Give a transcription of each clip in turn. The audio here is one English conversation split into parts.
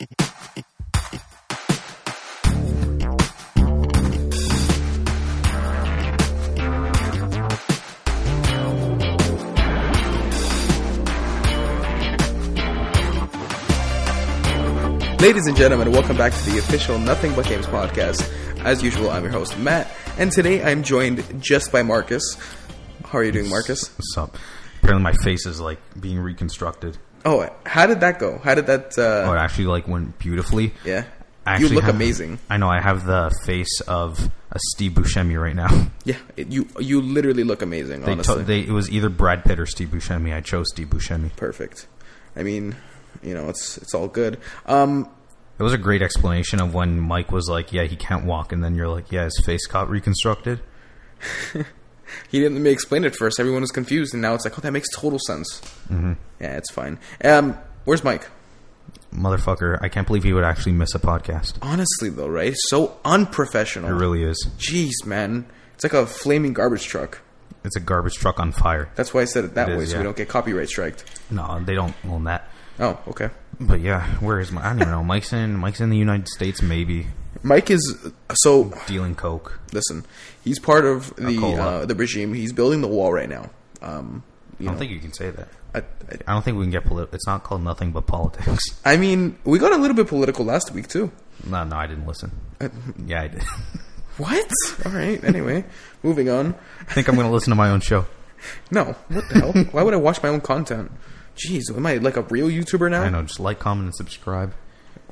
Ladies and gentlemen, welcome back to the official Nothing But Games podcast. As usual, I'm your host, Matt, and today I'm joined just by Marcus. How are you doing, Marcus? What's up? Apparently, my face is like being reconstructed. Oh, how did that go? How did that, Oh, uh, it actually like went beautifully. yeah? I You actually look have- amazing. I know. I have the face of a Steve Buscemi right now. Yeah, it, you you literally look amazing, They, honestly. to, they it was either Brad Pitt or Steve Buscemi. I chose Steve Buscemi. Perfect. I mean, you know, it's it's all good. Um, It was a great explanation of when Mike was like, "Yeah, he can't walk," and then you're like, "Yeah, his face got reconstructed." he didn't let me explain it first. Everyone was confused, and now it's like, oh, that makes total sense. Mm-hmm. Yeah, it's fine. Um, where's Mike? Motherfucker! I can't believe he would actually miss a podcast. Honestly, though, right? So unprofessional. It really is. Jeez, man. It's like a flaming garbage truck. It's a garbage truck on fire. That's why I said it that It way, is, so we don't get copyright striked. No, they don't own that. Oh, okay. But yeah, where is my? I don't even know. Mike's in. Mike's in the United States, maybe Mike is so. dealing coke. Listen, he's part of the uh, the regime. He's building the wall right now. Um, you I don't know, think you can say that. I, I, I don't think we can get political. It's not called nothing but politics. I mean, we got a little bit political last week too. No, no, I didn't listen. Yeah, I did. What? All right. Anyway, moving on. I think I'm going to listen to my own show. No, what the hell? Why would I watch my own content? Jeez, am I like a real YouTuber now? I know. Just like, comment, and subscribe.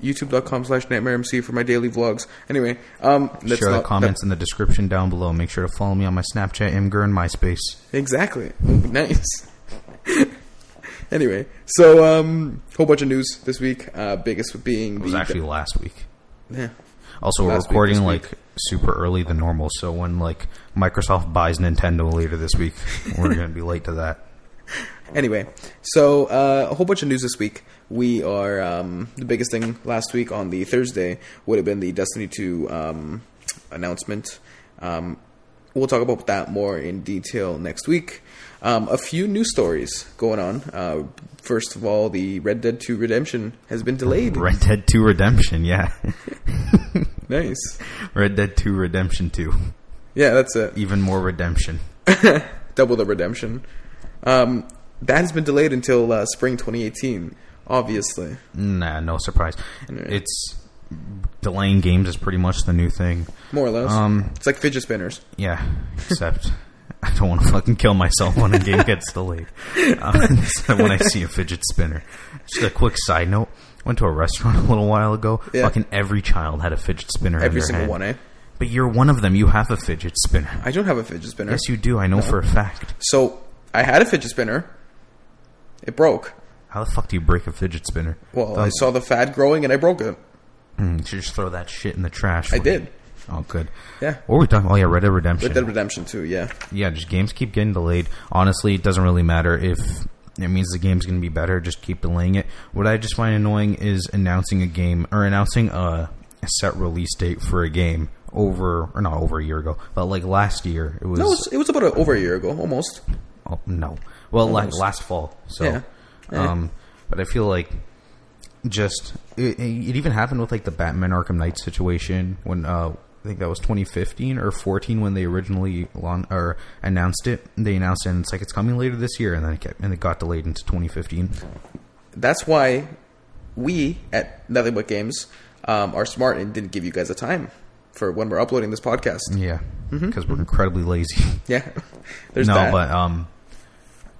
YouTube.com slash NightmareMC for my daily vlogs. Anyway, um, that's Share the not- comments in the description down below. Make sure to follow me on my Snapchat, Imgur, and MySpace. Exactly. Nice. anyway, so um, whole bunch of news this week. Uh, biggest being It was the actually last week. yeah. Also, we're Last week, recording like super early than normal. So when like Microsoft buys Nintendo later this week, we're going to be late to that. Anyway, so uh, a whole bunch of news this week. We are um, the biggest thing last week on the Thursday would have been the Destiny Two um, announcement. Um, we'll talk about that more in detail next week. Um, a few news stories going on. Uh, first of all, the Red Dead Two Redemption has been delayed. Red Dead 2 Redemption, yeah. Nice. Red Dead 2 Redemption 2. Yeah, that's it. Even more redemption. double the redemption. Um, that has been delayed until uh, spring 2018. Obviously, Nah, no surprise. It's delaying games is pretty much the new thing. more or less. Um, it's like fidget spinners. Yeah, except I don't want to fucking kill myself when a game gets delayed. Uh, when I see a fidget spinner. Just a quick side note: went to a restaurant a little while ago. Yeah. Fucking every child had a fidget spinner. in Every their single hand. one, eh? But you're one of them. You have a fidget spinner. I don't have a fidget spinner. Yes, you do. I know for a fact. So I had a fidget spinner. It broke. How the fuck do you break a fidget spinner? Well, I saw the fad growing and I broke it. Mm, you should just throw that shit in the trash. I did. me. Oh, good. Yeah. What were we talking? Oh, yeah, Red Dead Redemption. Red Dead Redemption 2, yeah. yeah, just games keep getting delayed. Honestly, it doesn't really matter if it means the game's going to be better. Just keep delaying it. What I just find annoying is announcing a game or announcing a, set release date for a game over or not over a year ago, but like last year it was. No, it was, it was about a, over a year ago, almost. oh, no, well, like last fall. So, Yeah. Yeah. um, but I feel like just it, it even happened with like the Batman Arkham Knight situation when uh, I think that was 2015 or 14 when they originally laun- or announced it. They announced it and it's like it's coming later this year, and then it kept and it got delayed into 2015. That's why we at Nothing But Games um, are smart and didn't give you guys a time for when we're uploading this podcast. Yeah, because we're incredibly lazy. Yeah. There's no, that. but um,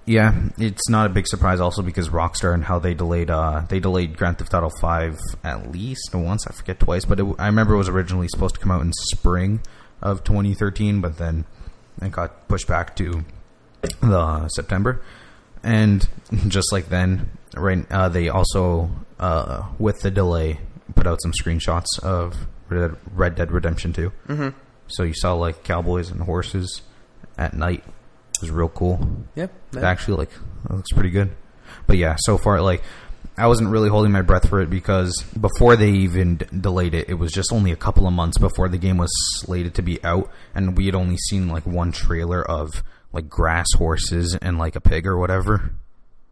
yeah, it's not a big surprise. Also because Rockstar and how they delayed uh they delayed Grand Theft Auto Five at least once. I forget twice, but it, I remember it was originally supposed to come out in spring of 2013, but then it got pushed back to the September. And just like then, right? Uh, they also uh, with the delay put out some screenshots of Red Red Dead Redemption 2 Mm-hmm. So you saw like cowboys and horses at night. It was real cool. yeah. It actually like it looks pretty good. But yeah, so far like I wasn't really holding my breath for it because before they even d- delayed it, it was just only a couple of months before the game was slated to be out, and we had only seen like one trailer of like grass horses and like a pig or whatever.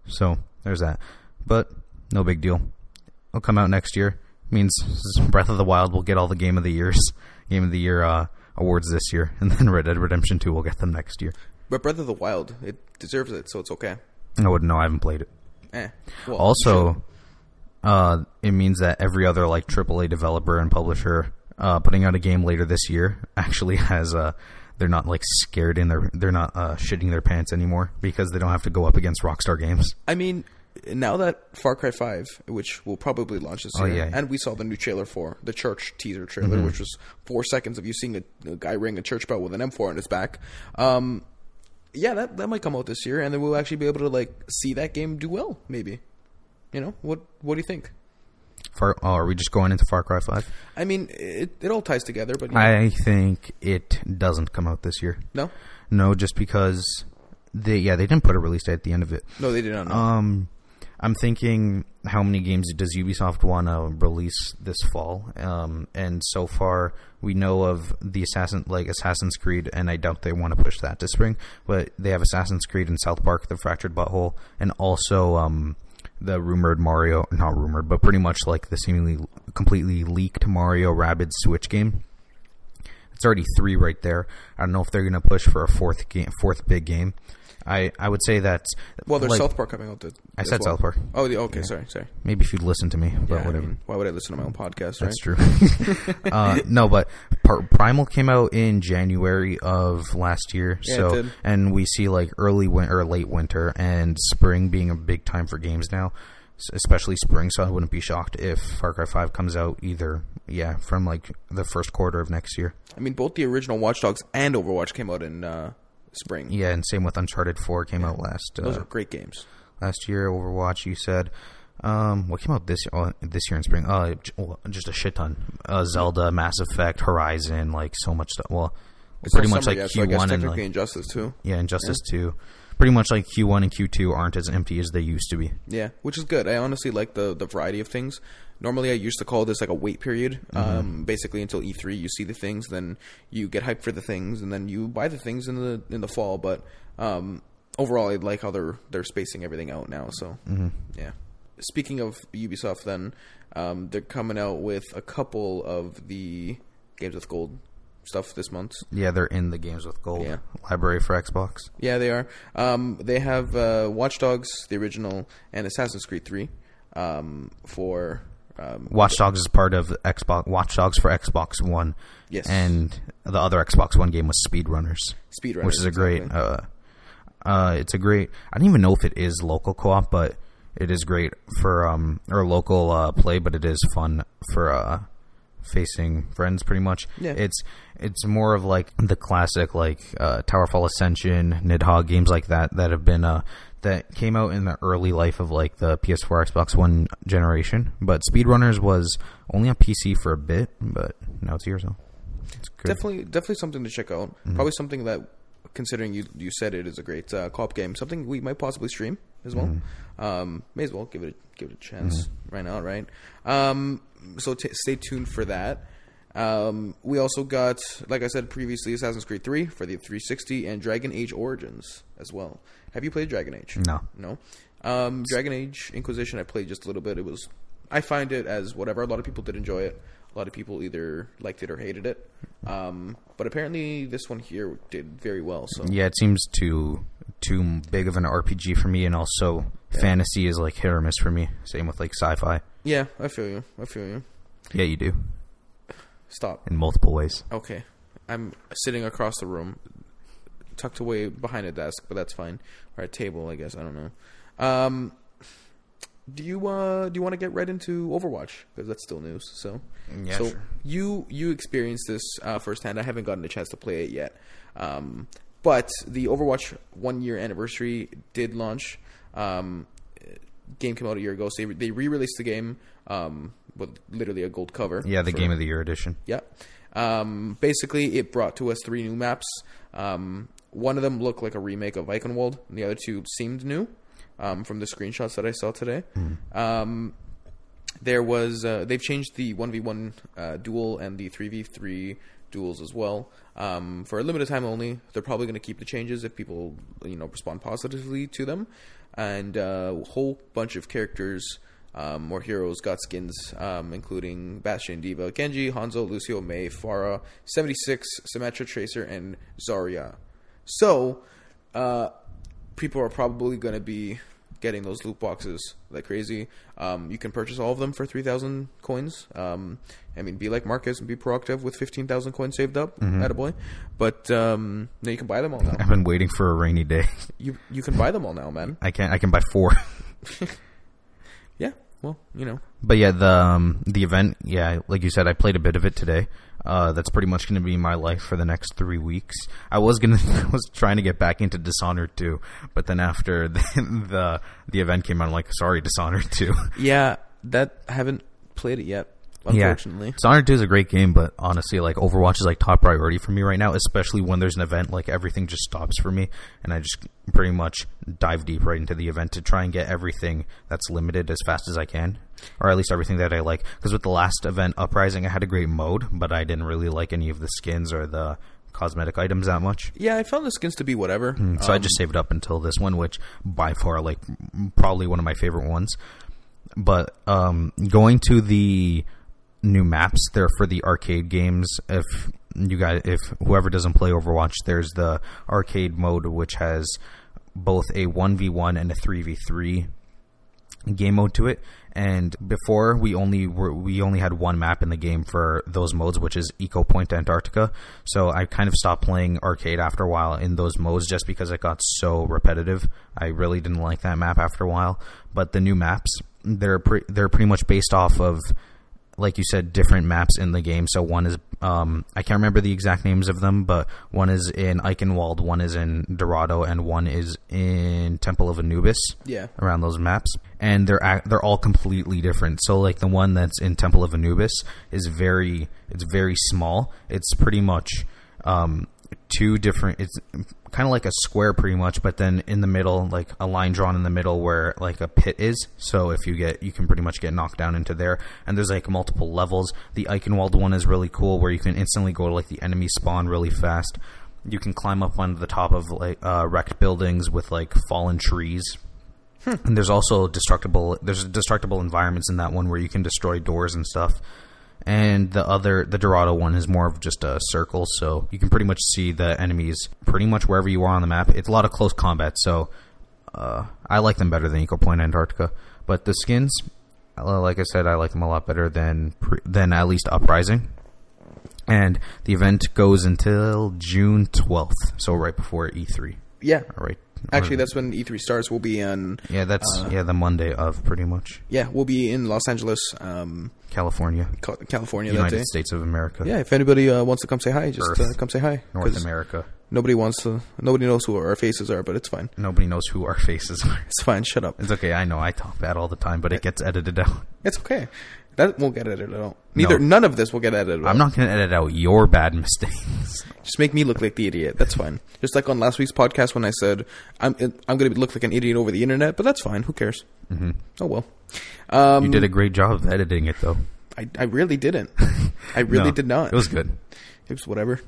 So there's that. But no big deal. It'll come out next year. means Breath of the Wild will get all the Game of the Years, Game of the Year uh, awards this year, and then Red Dead Redemption Two will get them next year. But Breath of the Wild, it deserves it, so it's okay. I wouldn't know. I haven't played it. Eh. Well, Also, uh, it means that every other like AAA developer and publisher uh, putting out a game later this year actually has uh, they're not like scared in their they're not uh, shitting their pants anymore because they don't have to go up against Rockstar Games. I mean, now that Far Cry Five, which will probably launch this Oh, year, yeah. Mm-hmm. and we saw the new trailer for the church teaser trailer, which was four seconds of you seeing a, a guy ring a church bell with an M4 on his back. Um, yeah, that that might come out this year, and then we'll actually be able to like see that game do well. Maybe, you know what? What do you think? Far, oh, are we just going into Far Cry Five? I mean, it it all ties together, but you know, I think it doesn't come out this year. no, No, just because they yeah they didn't put a release date at the end of it. no, they did not. Know. Um, I'm thinking, how many games does Ubisoft want to release this fall? Um, and so far, we know of the Assassin, like Assassin's Creed, and I doubt they want to push that to spring. But they have Assassin's Creed and South Park, The Fractured But Whole, and also um, the rumored Mario, not rumored, but pretty much like the seemingly completely leaked Mario Rabbids Switch game. It's already three right there. I don't know if they're going to push for a fourth game, fourth big game. I, I would say that well, there's like- South Park coming out. I said well. South Park. Oh, yeah, okay, sorry, sorry. Maybe if you'd listen to me, but Yeah, I whatever. mean, why would I listen to my own podcast? Right? That's true. uh, no, but Par- Primal came out in January of last year, Yeah, it so did. and we see like early winter or late winter and spring being a big time for games now, especially spring. So I wouldn't be shocked if Far Cry Five comes out either, yeah, from like the first quarter of next year. I mean, both the original Watch Dogs and Overwatch came out in uh, spring. Yeah, and same with Uncharted Four came out last Those uh, are great games. last year. Overwatch, you said. Um, what came out this oh, this year in spring? Uh, just a shit ton. Uh, Zelda, Mass Effect, Horizon, like so much stuff. Well, It's pretty much like yeah, so I guess Q1 and like Injustice too. yeah, Injustice Two. Pretty much like Q1 and Q2 aren't as empty as they used to be. Yeah, which is good. I honestly like the the variety of things. Normally, I used to call this like a wait period. Mm-hmm. Um, basically, until E3, you see the things, then you get hyped for the things, and then you buy the things in the in the fall. But um, overall, I like how they're they're spacing everything out now. So Mm-hmm. yeah. Speaking of Ubisoft, then um, they're coming out with a couple of the games with gold stuff this month. Yeah, they're in the games with gold Yeah. library for Xbox. Yeah, they are. Um, they have uh, Watch Dogs, the original, and Assassin's Creed 3 um, for. Um, Watch Dogs is part of Xbox. Watch Dogs for Xbox One. Yes. and the other Xbox One game was Speedrunners. Speedrunners, which is a great. Uh, uh, it's a great. I don't even know if it is local co-op, but it is great for um or local uh, play. But it is fun for uh facing friends. Pretty much. Yeah. It's it's more of like the classic like uh, Towerfall Ascension, Nidhogg games like that that have been uh that came out in the early life of like the PS4, Xbox One generation. But Speedrunners was only on PC for a bit, but now it's here, so it's good. Definitely, definitely something to check out. Probably something that, considering you you said it is a great uh, co-op game, something we might possibly stream as well. Um, may as well give it a, give it a chance right now, right? Um, so t- stay tuned for that. Um, we also got, like I said previously, Assassin's Creed 3 for the 360 and Dragon Age Origins as well. Have you played Dragon Age? No. No. Um, Dragon Age Inquisition, I played just a little bit. It was, I find it as whatever. A lot of people did enjoy it. A lot of people either liked it or hated it. Um, but apparently, this one here did very well. So Yeah, it seems too too big of an RPG for me, and also fantasy is like hit or miss for me. Same with like sci-fi. yeah, I feel you. I feel you. Yeah, you do Stop. in multiple ways. Okay, I'm sitting across the room, tucked away behind a desk, but that's fine. Or a table, I guess. I don't know. Um, do you uh do you want to get right into Overwatch because that's still news? So Yeah, so sure. you you experienced this uh, firsthand. I haven't gotten a chance to play it yet. Um, but the Overwatch one year anniversary did launch. Um, game came out a year ago, so they, they re-released the game um, with literally a gold cover. Yeah, the for- game of the year edition. yeah. Um, basically, it brought to us three new maps. Um, one of them looked like a remake of Eichenwald, and the other two seemed new um, from the screenshots that I saw today. Um, there was uh, they've changed the one v one duel and the three v three duels as well um, for a limited time only. They're probably going to keep the changes if people you know respond positively to them, and uh, a whole bunch of characters Um, more heroes got skins, um, including Bastion, D.Va, Genji, Hanzo, Lucio, Mei, Pharah, 76, Symmetra, Tracer, and Zarya. So, uh, people are probably going to be getting those loot boxes like crazy. Um, you can purchase all of them for 3,000 coins. Um, I mean, be like Marcus and be proactive with 15,000 coins saved up. Attaboy. But um, now you can buy them all now. I've been waiting for a rainy day. You you can buy them all now, man. I can I can buy four. Well, you know. But yeah, the um, the event, yeah, like you said, I played a bit of it today. Uh, that's pretty much going to be my life for the next three weeks. I was gonna, I was trying to get back into Dishonored 2, but then after the the, the event came out, I'm like, sorry, Dishonored 2. Yeah, that I haven't played it yet. Unfortunately. Yeah. Dishonored 2 is a great game, but honestly, like Overwatch is like top priority for me right now, especially when there's an event. Like everything just stops for me, and I just pretty much dive deep right into the event to try and get everything that's limited as fast as I can, or at least everything that I like. Because with the last event, Uprising, I had a great mode, but I didn't really like any of the skins or the cosmetic items that much. Yeah, I found the skins to be whatever. So I Um, just saved up until this one, which by far like probably one of my favorite ones. But um, going to the new maps, they're for the arcade games. If you guys, if whoever doesn't play Overwatch, there's the arcade mode, which has both a one v one and a three v three game mode to it. And before we only were we only had one map in the game for those modes, which is Ecopoint Antarctica. So I kind of stopped playing arcade after a while in those modes just because it got so repetitive. I really didn't like that map after a while. But the new maps, they're pre- they're pretty much based off of like you said, different maps in the game. So one is um, I can't remember the exact names of them, but one is in Eichenwald, one is in Dorado, and one is in Temple of Anubis. Yeah. around those maps, and they're they're all completely different. So like the one that's in Temple of Anubis is very it's very small. It's pretty much um, two different. It's kind of like a square, pretty much, but then in the middle, like a line drawn in the middle where like a pit is. So if you get, you can pretty much get knocked down into there. And there's like multiple levels. The Eichenwald one is really cool, where you can instantly go to like the enemy spawn really fast. You can climb up on the top of like uh, wrecked buildings with like fallen trees. And there's also destructible. There's destructible environments in that one where you can destroy doors and stuff. And the other, the Dorado one, is more of just a circle, so you can pretty much see the enemies pretty much wherever you are on the map. It's a lot of close combat, so uh, I like them better than Ecopoint Antarctica. But the skins, like I said, I like them a lot better than than at least Uprising. And the event goes until June 12th, so right before E3. Yeah. All right. Actually, that's when E3 starts. We'll be on. yeah, that's yeah the Monday of pretty much Yeah, we'll be in Los Angeles, um, California, Ca- California United. States of America, Yeah, if anybody uh, wants to come say hi, just uh, come say hi. North America. Nobody wants to. Nobody knows who our faces are, but it's fine. Nobody knows who our faces are. It's fine. Shut up. It's okay. I know I talk bad all the time, but it gets edited out. It's okay. That won't get edited out. Neither. No. None of this will get edited. out. I'm not going to edit out your bad mistakes. Just make me look like the idiot. That's fine. Just like on last week's podcast when I said I'm I'm going to look like an idiot over the internet, but that's fine. Who cares? Mm-hmm. Oh well. Um, You did a great job of editing it, though. I I really didn't. I really No, did not. It was good. It was whatever. It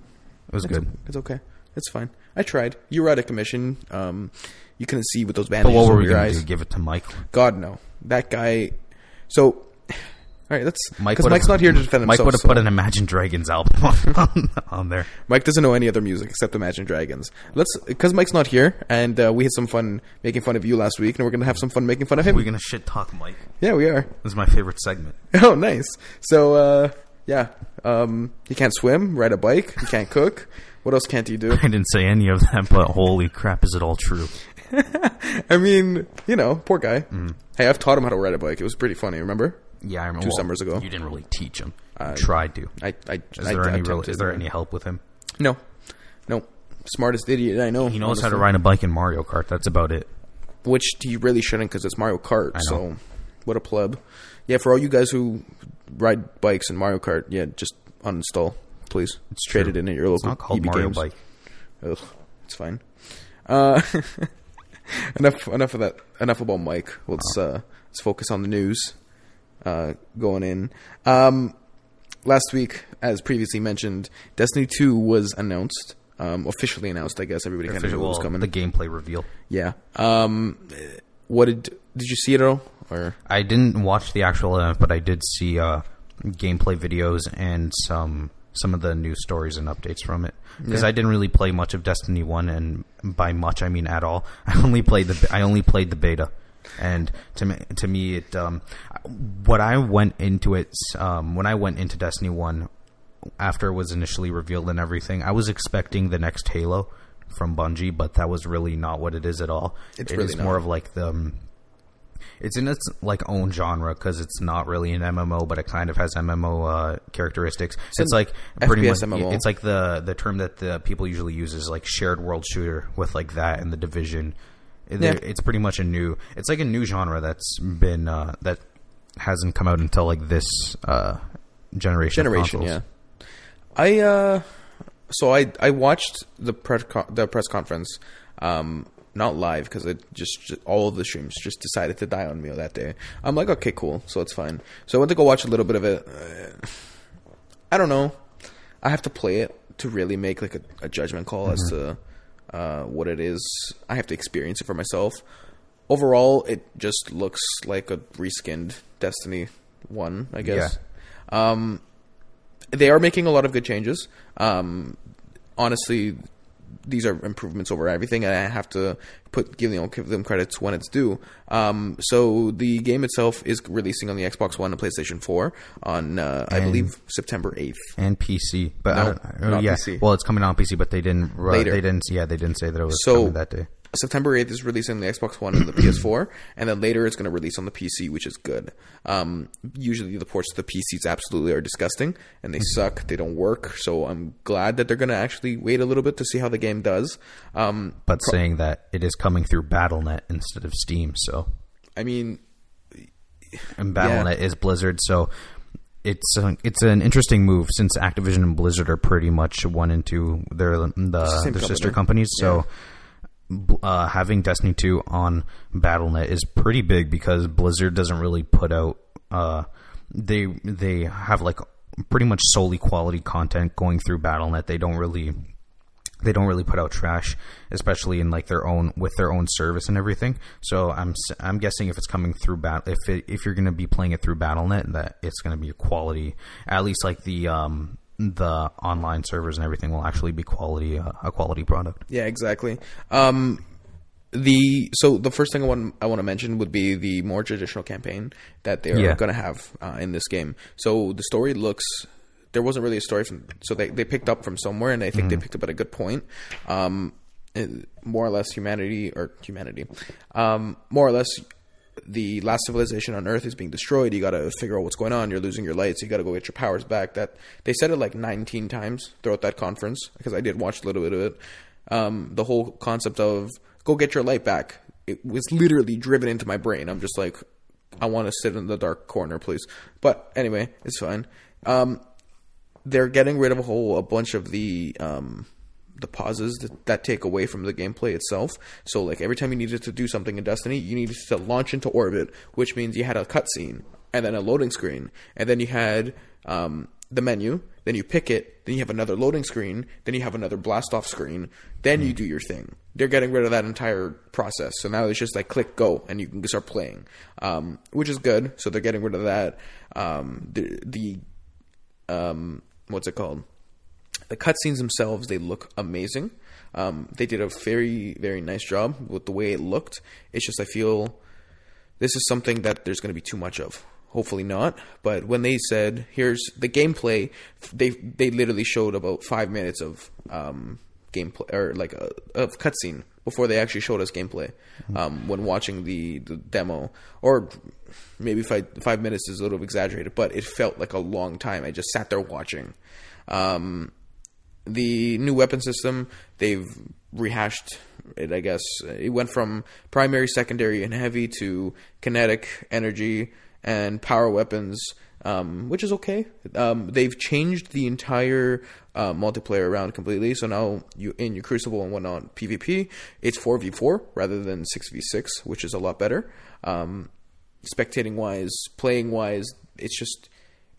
was It's, good. it's okay. It's fine. I tried. You were at a commission. Um, you couldn't see with those But bandages what were we your eyes. do? Give it to Mike? God no. That guy. So. All right. Mike Because would've- Mike's not here to defend Mike himself. Mike would have so- put an Imagine Dragons album on, on there. Mike doesn't know any other music except Imagine Dragons. Let's because Mike's not here, and uh, we had some fun making fun of you last week, and we're gonna have some fun making fun of him. We're going to shit talk Mike. yeah, we are. This is my favorite segment. Oh, nice. So, uh, yeah, um, he can't swim, ride a bike, he can't cook. What else can't he do? I didn't say any of that, but holy crap, is it all true? I mean, you know, poor guy. Mm. Hey, I've taught him how to ride a bike. It was pretty funny. Remember? Yeah, I remember. Two well, summers ago. You didn't really teach him. You Uh, tried to. I, I, Is I there any? attempted Real, is there any help with him? No, no. Smartest idiot I know. He knows how to ride a bike in Mario Kart. That's about it. which he really shouldn't because it's Mario Kart. So, what a pleb. Yeah, for all you guys who ride bikes in Mario Kart, yeah, just uninstall, please. It's Trade true. it in at your local It's not called EB Mario Games. Bike. Ugh, it's fine. Uh, enough, enough of that. Enough about Mike. Let's uh, let's focus on the news. Uh, going in. Um, last week, as previously mentioned, Destiny Two was announced. Um, officially announced, I guess everybody kind of knew it was coming. the gameplay reveal. Yeah. Um, what did did you see it all? Or I didn't watch the actual event, but I did see uh, gameplay videos and some some of the news stories and updates from it. Because Yeah. I didn't really play much of Destiny One, and by much I mean at all. I only played the I only played the beta, and to me to me it um, what I went into it um, when I went into Destiny One after it was initially revealed and everything, I was expecting the next Halo from Bungie, but that was really not what it is at all. It's It really is more of like the um, it's in its like own genre because it's not really an MMO, but it kind of has MMO uh, characteristics. It's, like pretty FPS much MMO. it's like the the term that the people usually use is like shared world shooter with like that and the division. Yeah. It's pretty much a new. It's like a new genre that's been uh, that hasn't come out until like this uh, generation. generation, yeah. I uh, so I I watched the press con- the press conference, um, not live because it just, just all of the streams just decided to die on me that day. I'm like, okay, cool, so it's fine. So I went to go watch a little bit of it. I don't know. I have to play it to really make like a, a judgment call as to uh, what it is. I have to experience it for myself. Overall, it just looks like a reskinned Destiny One, I guess. Um, they are making a lot of good changes. Um, honestly, these are improvements over everything, and I have to put give you know give them credits when it's due. Um, so the game itself is releasing on the Xbox One and PlayStation Four on uh, I believe September eighth. and PC, but No, don't, oh, yeah, PC. well, it's coming out on PC, but they didn't. Uh, Later. They didn't. Yeah, they didn't say that it was So- coming that day. September 8th is releasing on the Xbox One and the PS4, and then later it's going to release on the PC, which is good. Um, usually the ports to the PCs absolutely are disgusting, and they suck. They don't work. So I'm glad that they're going to actually wait a little bit to see how the game does. Um, But saying that it is coming through BattleNet instead of Steam, so I mean, and BattleNet is Blizzard, so it's uh, it's an interesting move since Activision and Blizzard are pretty much one and two. They're the same their sister companies, so. bl- Uh, having Destiny 2 on BattleNet is pretty big because Blizzard doesn't really put out. Uh, they they have like pretty much solely quality content going through BattleNet. They don't really they don't really put out trash, especially in like their own with their own service and everything. So I'm I'm guessing if it's coming through bat if it, if you're going to be playing it through BattleNet, that it's going to be a quality. At least like the um the online servers and everything will actually be quality uh, a quality product. Yeah, exactly. Um, the so the first thing I want I want to mention would be the more traditional campaign that they're Yeah. going to have uh, in this game. So the story looks there wasn't really a story from so they they picked up from somewhere and I think they picked up at a good point. Um, more or less humanity or humanity, um, more or less. The last civilization on Earth is being destroyed. You got to figure out what's going on. You're losing your lights. You got to go get your powers back. That they said it like 19 times throughout that conference because I did watch a little bit of it um, the whole concept of go get your light back it was literally driven into my brain i'm just like i want to sit in the dark corner please but anyway it's fine um, they're getting rid of a whole a bunch of the um, the pauses that, that take away from the gameplay itself. So like every time you needed to do something in destiny you needed to launch into orbit which means you had a cutscene and then a loading screen and then you had um, the menu then you pick it then you have another loading screen then you have another blast off screen then you do your thing. They're getting rid of that entire process. So now it's just like click go and you can start playing. Um, which is good. So they're getting rid of that. Um, the, the um, what's it called the cutscenes themselves they look amazing. Um, they did a very very nice job with the way it looked. It's just i feel this is something that there's going to be too much of. Hopefully not but when they said here's the gameplay they they literally showed about five minutes of um, gameplay or like a of cutscene before they actually showed us gameplay um, when watching the, the demo. Or maybe five, five minutes is a little exaggerated but it felt like a long time. I just sat there watching. Um, the new weapon system they've rehashed it i guess. It went from primary secondary and heavy to kinetic energy and power weapons um, which is okay. Um, they've changed the entire uh, multiplayer around completely. So now you in your crucible and whatnot pvp it's 4v4 rather than 6v6 which is a lot better. Um, spectating wise playing wise it's just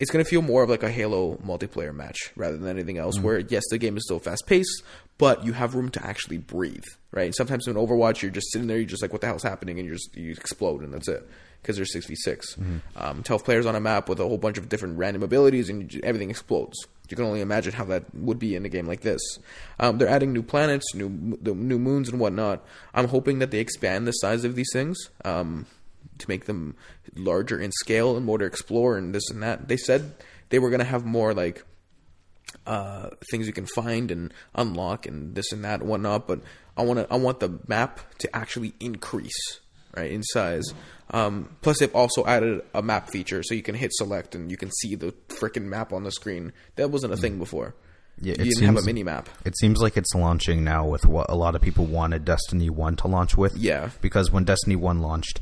it's going to feel more of like a Halo multiplayer match rather than anything else. Where yes, the game is still fast paced, but you have room to actually breathe. Right. Sometimes in Overwatch, you're just sitting there, you're just like, what the hell's happening, and you just you explode, and that's it because there's 66. Um, 12 players on a map with a whole bunch of different random abilities, and you- everything explodes. You can only imagine how that would be in a game like this. Um, they're adding new planets, new the new moons, and whatnot. I'm hoping that they expand the size of these things um, to make them larger in scale and more to explore and this and that. They said they were going to have more like uh, things you can find and unlock and this and that and whatnot. But I want to I want the map to actually increase right in size. Um, plus, they've also added a map feature so you can hit select and you can see the freaking map on the screen. That wasn't a thing before. Yeah, you it didn't have a mini map. It seems like it's launching now with what a lot of people wanted Destiny 1 to launch with. Yeah. Because when Destiny 1 launched,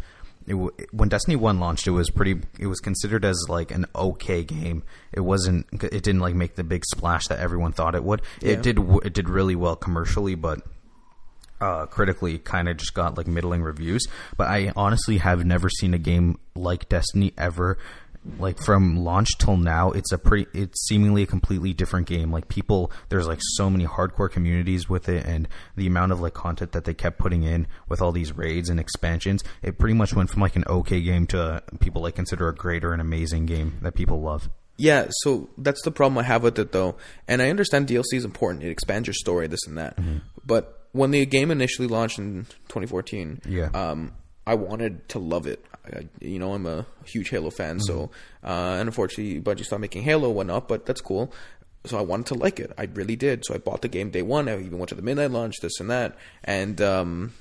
it w- when Destiny 1 launched, it was pretty it was considered as like an okay game. It wasn't it didn't like make the big splash that everyone thought it would. Yeah. It did it did really well commercially, but uh, critically kind of just got like middling reviews. But I honestly have never seen a game like Destiny ever. Like from launch till now, it's a pretty, it's seemingly a completely different game. Like people, there's like so many hardcore communities with it, and the amount of like content that they kept putting in with all these raids and expansions, it pretty much went from like an okay game to people like consider a great or an amazing game that people love. Yeah, so that's the problem I have with it though. And I understand DLC is important; it expands your story, this and that. But when the game initially launched in 2014, Yeah. um, I wanted to love it. I, you know, I'm a huge Halo fan, so uh, and unfortunately, Bungie stopped making Halo and up, but that's cool. So I wanted to like it. I really did. So I bought the game day one. I even went to the midnight launch, this and that, and um,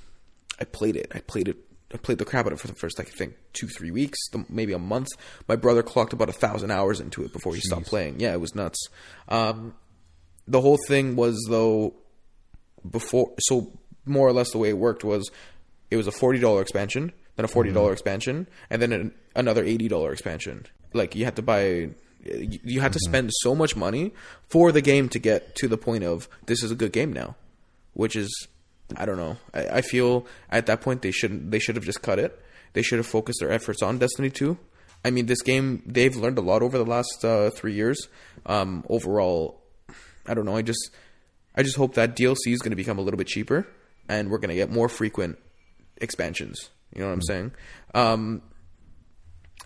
I played it. I played it. I played the crap out of it for the first, like, I think, two, three weeks, maybe a month. My brother clocked about a thousand hours into it before he stopped playing. Yeah, it was nuts. Um, the whole thing was though before. So more or less, the way it worked was it was a forty dollar expansion, then a forty dollar expansion, and then an, another eighty dollar expansion. Like you had to buy. You you had to spend so much money for the game to get to the point of this is a good game now, which is I don't know. I, I feel at that point they shouldn't. They should have just cut it. They should have focused their efforts on Destiny Two. I mean, this game they've learned a lot over the last uh, three years. Um, overall, I don't know. I just I just hope that DLC is going to become a little bit cheaper, and we're going to get more frequent expansions. You know what I'm saying? Um,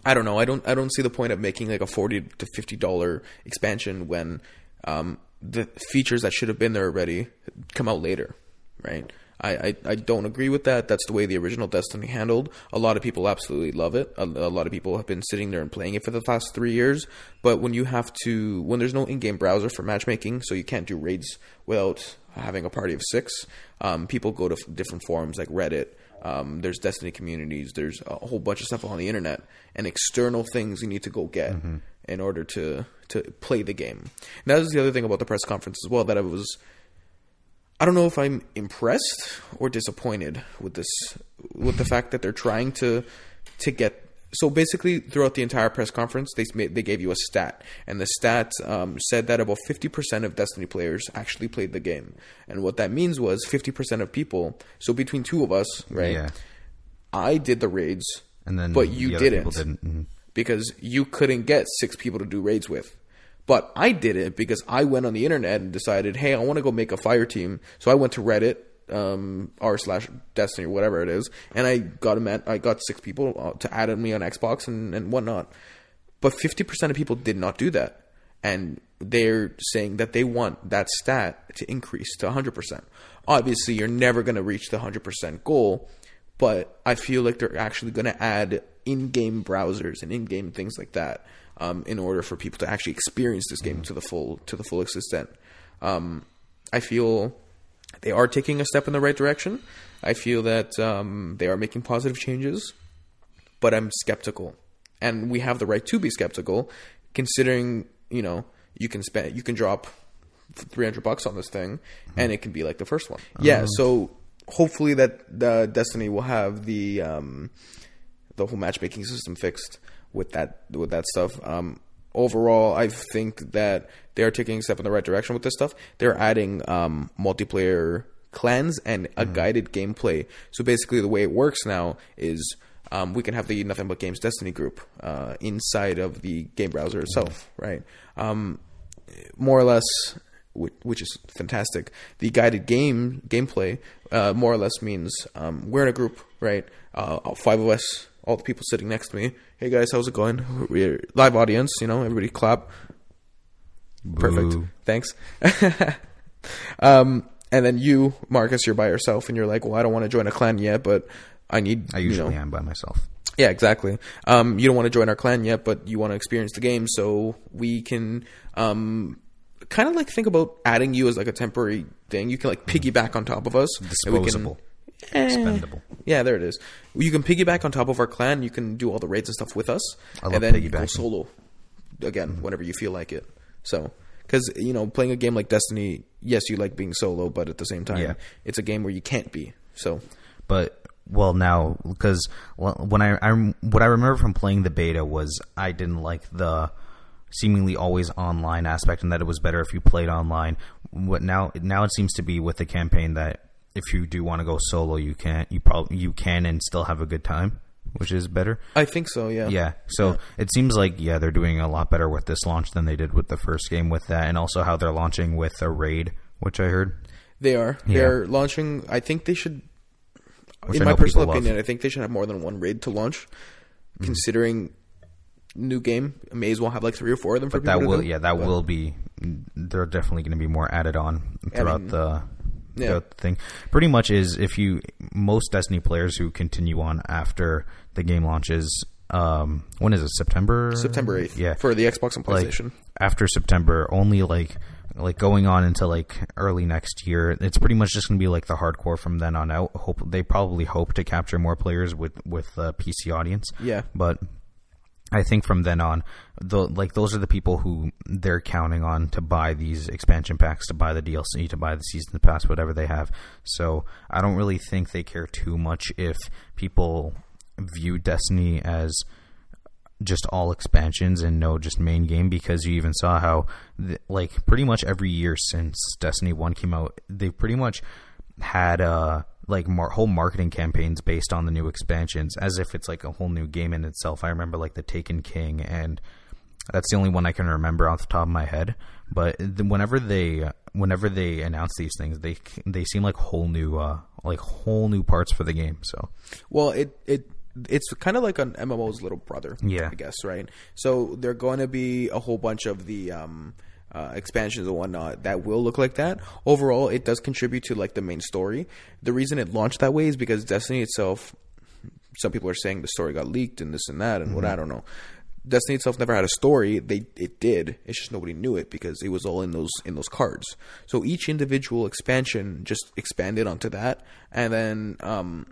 I don't know. I don't. I don't see the point of making like a forty to fifty dollar expansion when um, the features that should have been there already come out later, right? I, I, I don't agree with that. That's the way the original Destiny handled. A lot of people absolutely love it. A, a lot of people have been sitting there and playing it for the past three years. But when you have to, when there's no in-game browser for matchmaking, so you can't do raids without having a party of six, um, people go to different forums like Reddit. Um, there's Destiny communities. There's a whole bunch of stuff on the internet and external things you need to go get in order to to play the game. And that was the other thing about the press conference as well that I was. I don't know if I'm impressed or disappointed with this, with the fact that they're trying to to get. So basically, throughout the entire press conference, they they gave you a stat, and the stat um, said that about fifty percent of Destiny players actually played the game, and what that means was fifty percent of people. So between two of us, right? Yeah. I did the raids, And then but you the didn't, didn't. Mhm. because you couldn't get six people to do raids with. But I did it because I went on the internet and decided, hey, I want to go make a fire team. So I went to Reddit, um, r slash Destiny or whatever it is, and I got a man, I got six people uh, to add me on Xbox and, and whatnot. But fifty percent of people did not do that, and they're saying that they want that stat to increase to hundred percent. Obviously, you're never going to reach the hundred percent goal, but I feel like they're actually going to add in-game browsers and in-game things like that um, in order for people to actually experience this game to the full to the full extent. Um, I feel they are taking a step in the right direction. I feel that um, they are making positive changes, but I'm skeptical, and we have the right to be skeptical, considering you know you can spend you can drop 300 bucks on this thing and it can be like the first one. Yeah, so hopefully that the Destiny will have the um the whole matchmaking system fixed with that with that stuff. Um overall I think that they are taking a step in the right direction with this stuff. They're adding um multiplayer clans and a guided gameplay. So basically the way it works now is um, we can have the Nothing But Games Destiny group uh, inside of the game browser itself, right? Um, more or less, which, which is fantastic. The guided game gameplay uh, more or less means um, we're in a group, right? Uh, five of us, all the people sitting next to me. Hey guys, how's it going? We're live audience, you know, everybody clap. Perfect. Boo. Thanks. um, and then you, Marcus, you're by yourself, and you're like, well, I don't want to join a clan yet, but I need. I you usually know, am by myself. yeah, exactly. Um, you don't want to join our clan yet, but you want to experience the game, so we can um, kind of like think about adding you as like a temporary thing. You can like piggyback on top of us. and we can- Disposable. Expendable. Eh. Yeah, there it is. You can piggyback on top of our clan. You can do all the raids and stuff with us, I love and then you go piggybacking. solo again whenever you feel like it. So, because you know, playing a game like Destiny, yes, you like being solo, but at the same time, Yeah. it's a game where you can't be. So, but well now because well, when I, I what I remember from playing the beta was I didn't like the seemingly always online aspect and that it was better if you played online. What now now it seems to be with the campaign that if you do want to go solo you can you probably you can and still have a good time, which is better. I think so. Yeah. Yeah. So it seems like yeah, they're doing a lot better with this launch than they did with the first game with that and also how they're launching with a raid, which I heard. They are. Yeah. They're launching. I think they should. Which in I my personal people love. opinion, I think they should have more than one raid to launch. Mm. Considering new game, may as well have like three or four of them for But that will yeah that But- will be they're definitely going to be more added on throughout mean, the yeah. the thing pretty much is if you most destiny players who continue on after the game launches um when is it september September eighth. yeah for the Xbox and like PlayStation. after september only like like going on into like early next year it's pretty much just going to be like the hardcore from then on out hope they probably hope to capture more players with with the pc audience yeah, but I think from then on, the like those are the people who they're counting on to buy these expansion packs, to buy the DLC, to buy the season pass, whatever they have. So I don't really think they care too much if people view Destiny as just all expansions and no just main game because you even saw how like pretty much every year since Destiny 1 came out they pretty much had uh like mar- whole marketing campaigns based on the new expansions as if it's like a whole new game in itself. I remember like the Taken King and that's the only one I can remember off the top of my head. But whenever they whenever they announce these things, they they seem like whole new uh like whole new parts for the game. So Well, it it it's kind of like an MMO's little brother. Yeah. I guess right. So they're going to be a whole bunch of the um, uh, expansions and whatnot that will look like that. Overall, it does contribute to like the main story. The reason it launched that way is because Destiny itself. Some people are saying the story got leaked and this and that and what I don't know. Destiny itself never had a story. They it did. It's just nobody knew it because it was all in those in those cards. So each individual expansion just expanded onto that, and then um,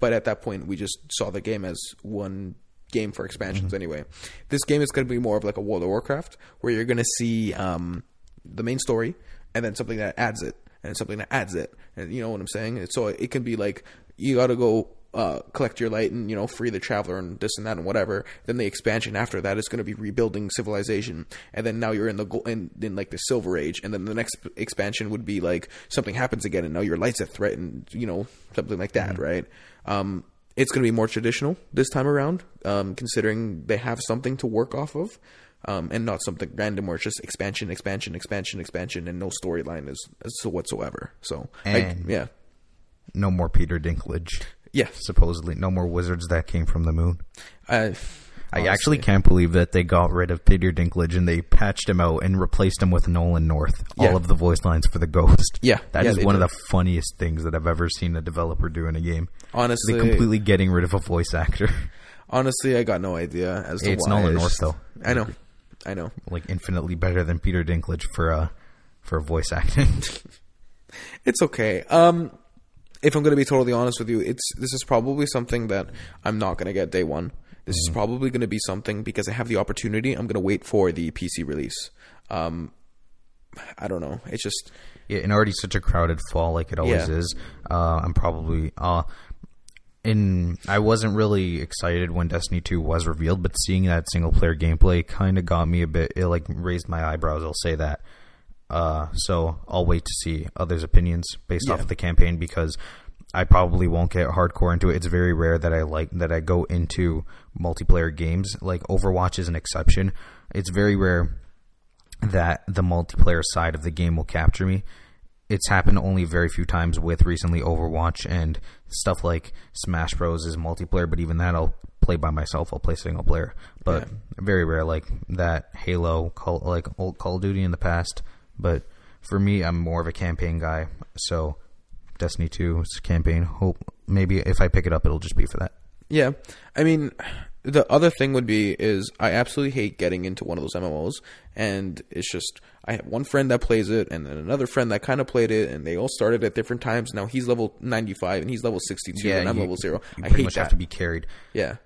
but at that point we just saw the game as one game for expansions anyway. This game is going to be more of like a World of Warcraft where you're going to see um, the main story and then something that adds it and something that adds it. And you know what I'm saying? And so it can be like you got to go uh, collect your light and you know free the traveler and this and that and whatever. Then the expansion after that is going to be rebuilding civilization, and then now you're in the go- in, in like the Silver Age, and then the next expansion would be like something happens again, and now your light's a threat, and you know something like that, right? Um, it's going to be more traditional this time around, um, considering they have something to work off of. Um, and not something random where it's just expansion, expansion, expansion, expansion, and no storyline is, is whatsoever. So, I, yeah, no more Peter Dinklage. yeah. Supposedly, no more wizards that came from the moon. I, I actually can't believe that they got rid of Peter Dinklage and they patched him out and replaced him with Nolan North. Yeah. All of the voice lines for the Ghost. Yeah, that yeah, is one did. of the funniest things that I've ever seen a developer do in a game. honestly, They completely getting rid of a voice actor, honestly, I got no idea as to It's why. Nolan It's Nolan North, though. I know, I know. like infinitely better than Peter Dinklage for uh for voice acting. It's okay. Um, if I'm going to be totally honest with you, it's this is probably something that I'm not going to get day one. This Mm-hmm. is probably going to be something because I have the opportunity. I'm going to wait for the PC release. Um, I don't know. It's just yeah, and already such a crowded fall like it always Yeah. is. Uh, I'm probably uh in I wasn't really excited when Destiny 2 was revealed, but seeing that single player gameplay kind of got me a bit it like raised my eyebrows, I'll say that. Uh, so I'll wait to see others' opinions based off of the campaign because I probably won't get hardcore into it. It's very rare that I like that I go into multiplayer games. Like Overwatch is an exception. It's very rare that the multiplayer side of the game will capture me. It's happened only very few times with recently Overwatch and stuff like Smash Bros is multiplayer, but even that I'll play by myself. I'll play single player, but very rare like that Halo, Call, like old Call of Duty in the past. But for me, I'm more of a campaign guy, so Destiny 2 is campaign. Hope maybe if I pick it up, it'll just be for that. Yeah, I mean, the other thing would be is I absolutely hate getting into one of those MMOs, and it's just I have one friend that plays it, and then another friend that kind of played it, and they all started at different times. Now he's level ninety five, and he's level sixty two, and I'm you- level zero. You I pretty hate much that. have to be carried. Yeah.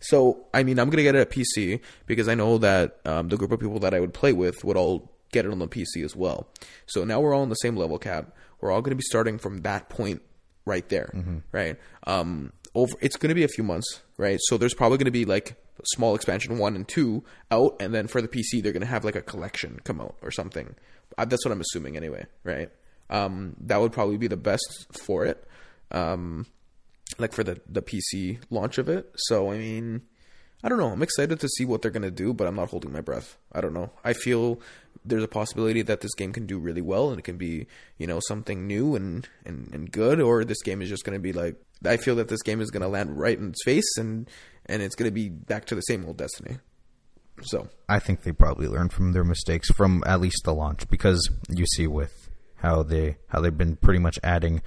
So I mean, I'm gonna get it at PC because I know that um, the group of people that I would play with would all get it on the PC as well. So now we're all on the same level cap. We're all gonna be starting from that point right there, right? Um, over it's gonna be a few months, right? So there's probably gonna be like small expansion one and two out, and then for the PC they're gonna have like a collection come out or something. Uh, That's what I'm assuming anyway, right? Um, that would probably be the best for it. Um, like for the the PC launch of it. So I mean, I don't know. I'm excited to see what they're gonna do, but I'm not holding my breath. I don't know. I feel there's a possibility that this game can do really well and it can be you know something new and and, and good, or this game is just gonna be like I feel that this game is gonna land right in its face and and it's gonna be back to the same old Destiny. So I think they probably learned from their mistakes from at least the launch because you see with how they how they've been pretty much adding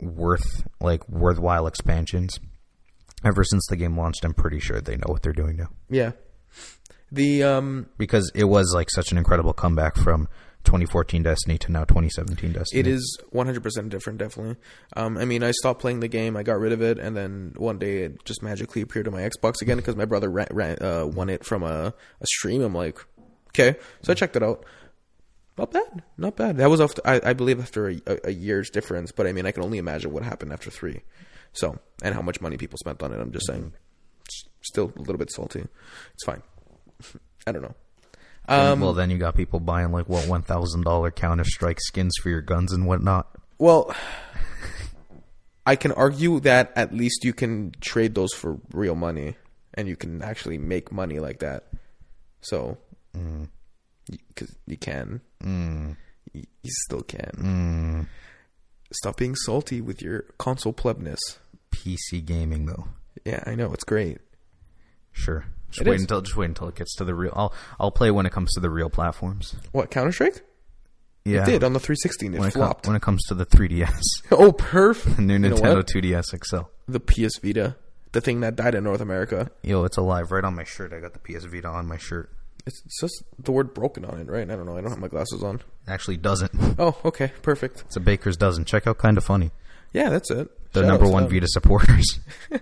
worth like worthwhile expansions ever since the game launched. I'm pretty sure they know what they're doing now yeah, the um because it was like such an incredible comeback from 2014 Destiny to now 2017 Destiny. It is 100% different, definitely. Um, I mean, I stopped playing the game, I got rid of it, and then one day it just magically appeared on my Xbox again because my brother ran, ran, uh, won it from a, a stream. I'm like, okay. So I checked it out. Not bad. Not bad. That was, after, I, I believe, after a, a, year's difference, but I mean, I can only imagine what happened after three. So, and how much money people spent on it. I'm just saying, s- still a little bit salty. It's fine. I don't know. Um, well, then you got people buying like what one thousand dollar Counter Strike skins for your guns and whatnot. Well, I can argue that at least you can trade those for real money, and you can actually make money like that. So, mm. because you can, mm. you, you still can. Mm. Stop being salty with your console plebness. PC gaming though. Yeah, I know it's great. Sure. Just It wait is. until just wait until it gets to the real. I'll I'll play when it comes to the real platforms. What Counter Strike Yeah, it did on the 360? and It when it, com- flopped. when it comes to the 3DS, oh, perfect. the new You Nintendo 2DS XL. The PS Vita, the thing that died in North America. Yo, it's alive right on my shirt. I got the PS Vita on my shirt. It's it's just the word broken on it, right? I don't know. I don't have my glasses on. It actually doesn't. Oh, okay, perfect. It's a baker's dozen. Check out Kind of Funny. Yeah, that's it. The Shout number one them. Vita supporters.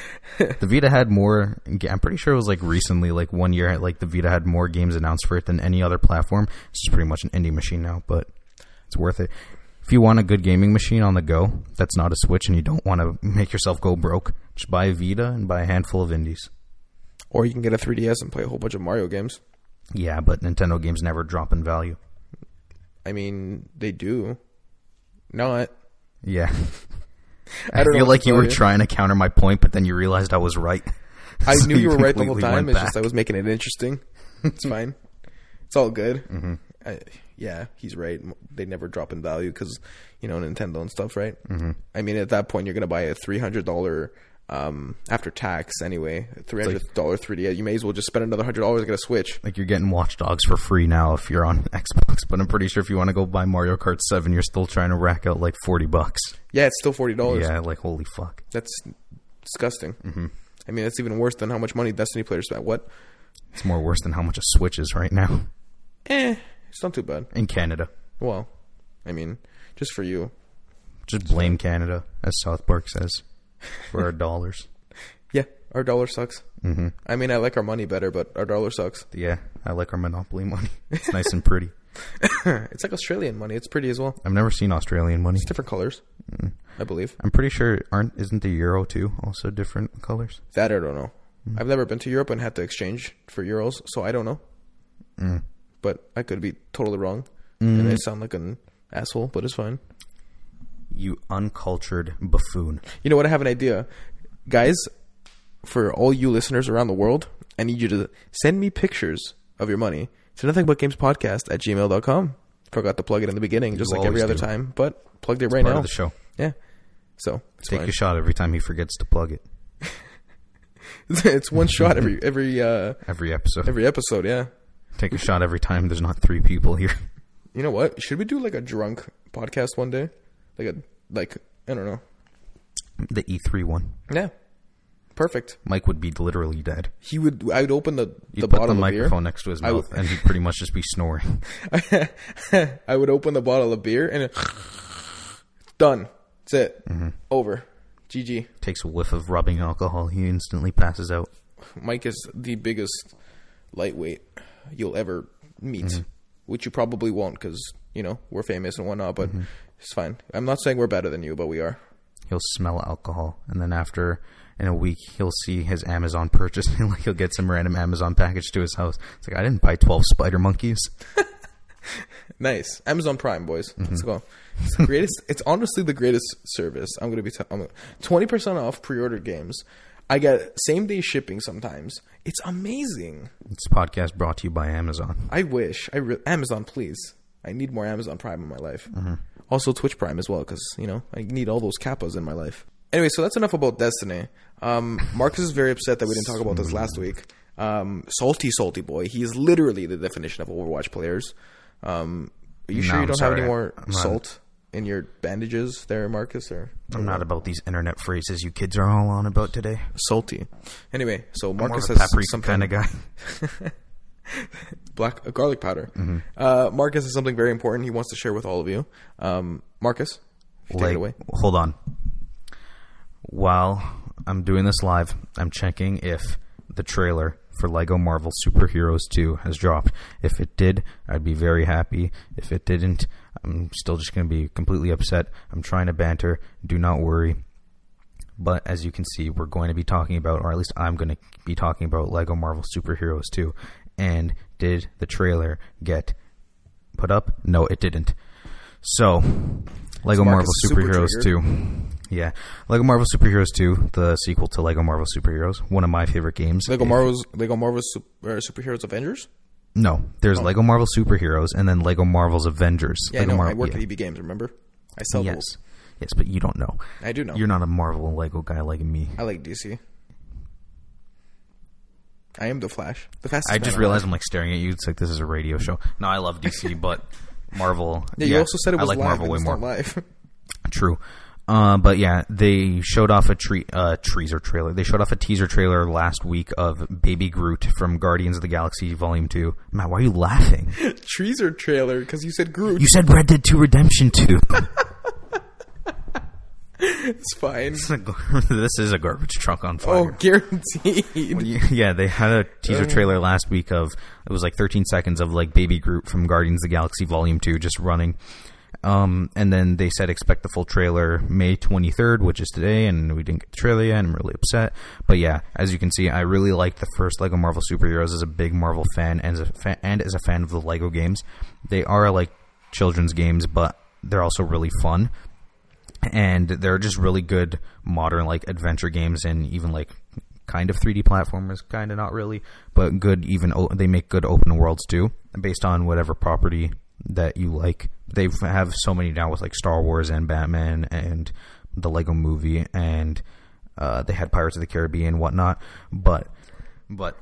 the Vita had more. I'm pretty sure it was like recently, like one year, like the Vita had more games announced for it than any other platform. It's just pretty much an indie machine now, but it's worth it. If you want a good gaming machine on the go, that's not a Switch, and you don't want to make yourself go broke, just buy a Vita and buy a handful of indies. Or you can get a 3DS and play a whole bunch of Mario games. Yeah, but Nintendo games never drop in value. I mean, they do. Not. Yeah, I I, feel like you were you. trying to counter my point, but then you realized I was right. I So knew you were right the whole time. It's just. I was making it interesting. It's fine. It's all good. Mm-hmm. I, yeah, he's right. They never drop in value because you know Nintendo and stuff, right? Mm-hmm. I mean, at that point, you're gonna buy a three hundred dollar um, after tax anyway. Three hundred dollar three D. You may as well just spend another hundred dollars to get a Switch. Like you're getting Watch Dogs for free now if you're on Xbox, but I'm pretty sure if you want to go buy Mario Kart 7, you're still trying to rack out like 40 bucks. Yeah, it's still forty dollars. Yeah, like holy fuck. That's disgusting. Mm-hmm. I mean, that's even worse than how much money Destiny players spent. What? It's more worse than how much a Switch is right now Eh, it's not too bad. in Canada. Well, I mean, just for you. Just blame Canada, as South Park says, for our dollars. Yeah, our dollar sucks. Mm-hmm. I mean, I like our money better, but our dollar sucks. Yeah, I like our Monopoly money. It's nice and pretty. it's like Australian money. It's pretty as well. I've never seen Australian money. It's different colors, mm. I believe. I'm pretty sure aren't isn't the euro too also different colors? That I don't know. Mm. I've never been to Europe and had to exchange for euros, so I don't know. Mm. But I could be totally wrong, and I sound like an asshole, but it's fine. You uncultured buffoon. You know what? I have an idea. Guys, for all you listeners around the world, I need you to send me pictures of your money to nothing but games podcast at gmail.com. Forgot to plug it in the beginning, just You like every other do. time, but plugged it right Part now. of the show. Yeah. So it's Take fine. a shot every time he forgets to plug it. it's one shot every every uh Every episode. every episode, yeah. Take a shot every time there's not three people here. You know what? Should we do like a drunk podcast one day? Like a like I don't know. The E3 one. Yeah. Perfect. Mike would be literally dead. He would I would open the You'd the put bottle the of beer. microphone next to his mouth would- and he'd pretty much just be snoring. I would open the bottle of beer and it, done. That's it. Mm-hmm. Over. GG. Takes a whiff of rubbing alcohol, he instantly passes out. Mike is the biggest lightweight you'll ever meet, Mm-hmm. which you probably won't because you know we're famous and whatnot. But Mm-hmm. It's fine. I'm not saying we're better than you, but we are. He'll smell alcohol, and then after in a week, he'll see his Amazon purchase. and like he'll get some random Amazon package to his house. It's like I didn't buy twelve spider monkeys. Nice. Amazon Prime, boys. Mm-hmm. Let's go. It's the greatest. it's honestly the greatest service. I'm gonna be twenty percent off pre-ordered games. I get same day shipping sometimes. It's amazing. This podcast brought to you by Amazon. I wish. I re- Amazon, please. I need more Amazon Prime in my life. Mm-hmm. Also Twitch Prime as well, because you know I need all those kappas in my life. Anyway, so that's enough about Destiny. Um, Marcus is very upset that we didn't talk about this last week. Um, salty, salty boy. He is literally the definition of Overwatch players. Um, are you No, sure you I'm don't have any more I'm not- salt in your bandages there, Marcus? Or I'm not about these internet phrases you kids are all on about today. salty. Anyway, so Marcus has something kind of guy. black uh, garlic powder. Mm-hmm. Uh, Marcus has something very important he wants to share with all of you. Um, Marcus, you take it away. hold on. While I'm doing this live, I'm checking if the trailer for Lego Marvel Superheroes 2 has dropped. If it did, I'd be very happy. If it didn't, I'm still just going to be completely upset. I'm trying to banter. Do not worry. But as you can see, we're going to be talking about, or at least I'm going to be talking about Lego Marvel Superheroes 2. And did the trailer get put up? No, it didn't. So, Lego Marvel is super Superheroes 2. Yeah. Lego Marvel Superheroes 2, the sequel to Lego Marvel Superheroes, one of my favorite games. Lego Marvel's Lego Marvel's Sup- uh, superheroes Avengers. No, there's Lego Marvel Superheroes and then Lego Marvel's Avengers. Yeah, Lego I know. I Marvel- work yeah. at EB Games. Remember? I sell Yes. those. Yes, but you don't know. I do know. You're not a Marvel Lego guy like me. I like DC. I am the Flash. The fastest. I just realized I'm like staring at you. It's like this is a radio show. No, I love DC, but Marvel. Yeah, you also said it was I like live. Marvel way more. live. True. Uh, but yeah, they showed off a tree, uh, teaser trailer. They showed off a teaser trailer last week of Baby Groot from Guardians of the Galaxy Volume 2. Matt, why are you laughing? Teaser trailer because you said Groot. You said Red Dead 2 Redemption 2. It's fine. This is a this is a garbage truck on fire. Oh, guaranteed. Yeah, they had a teaser trailer last week of it was like 13 seconds of like Baby Groot from Guardians of the Galaxy Volume 2 just running. Um, and then they said expect the full trailer May 23rd, which is today, and we didn't get the trailer yet. and I'm really upset. But yeah, as you can see, I really like the first Lego Marvel Superheroes as a big Marvel fan and as a fan, and as a fan of the Lego games. They are like children's games, but they're also really fun and they're just really good modern like adventure games and even like kind of 3D platformers, kind of not really, but good even they make good open worlds too, based on whatever property that you like. They have so many now with like Star Wars and Batman and the Lego Movie and uh, they had Pirates of the Caribbean and whatnot, but but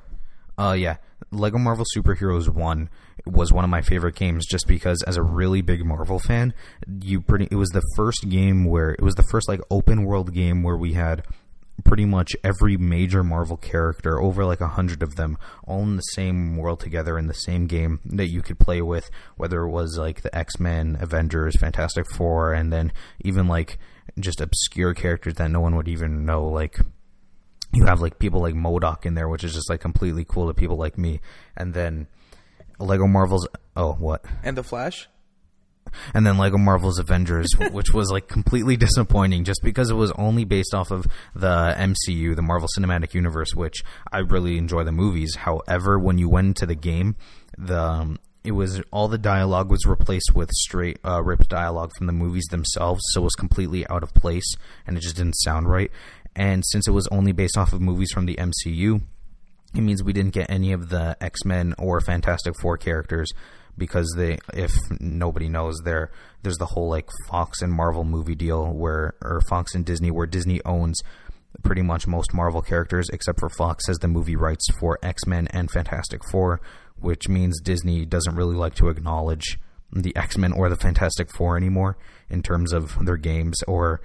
uh, yeah, Lego Marvel Superheroes One was one of my favorite games just because, as a really big Marvel fan, you pretty it was the first game where it was the first like open world game where we had pretty much every major Marvel character, over like a hundred of them, all in the same world together in the same game that you could play with, whether it was like the X Men, Avengers, Fantastic Four, and then even like just obscure characters that no one would even know, like you have like people like MODOK in there, which is just like completely cool to people like me. And then Lego Marvel's oh what? and the Flash. And then Lego Marvel's Avengers, which was like completely disappointing just because it was only based off of the MCU, the Marvel Cinematic Universe, which I really enjoy the movies. However, when you went into the game, the um, it was all the dialogue was replaced with straight uh, ripped dialogue from the movies themselves, so it was completely out of place and it just didn't sound right. And since it was only based off of movies from the MCU, it means we didn't get any of the X Men or Fantastic Four characters because they, if nobody knows, there there's the whole like Fox and Marvel movie deal where, or Fox and Disney, where Disney owns pretty much most Marvel characters except for Fox has the movie rights for X Men and Fantastic Four, which means Disney doesn't really like to acknowledge the X Men or the Fantastic Four anymore in terms of their games or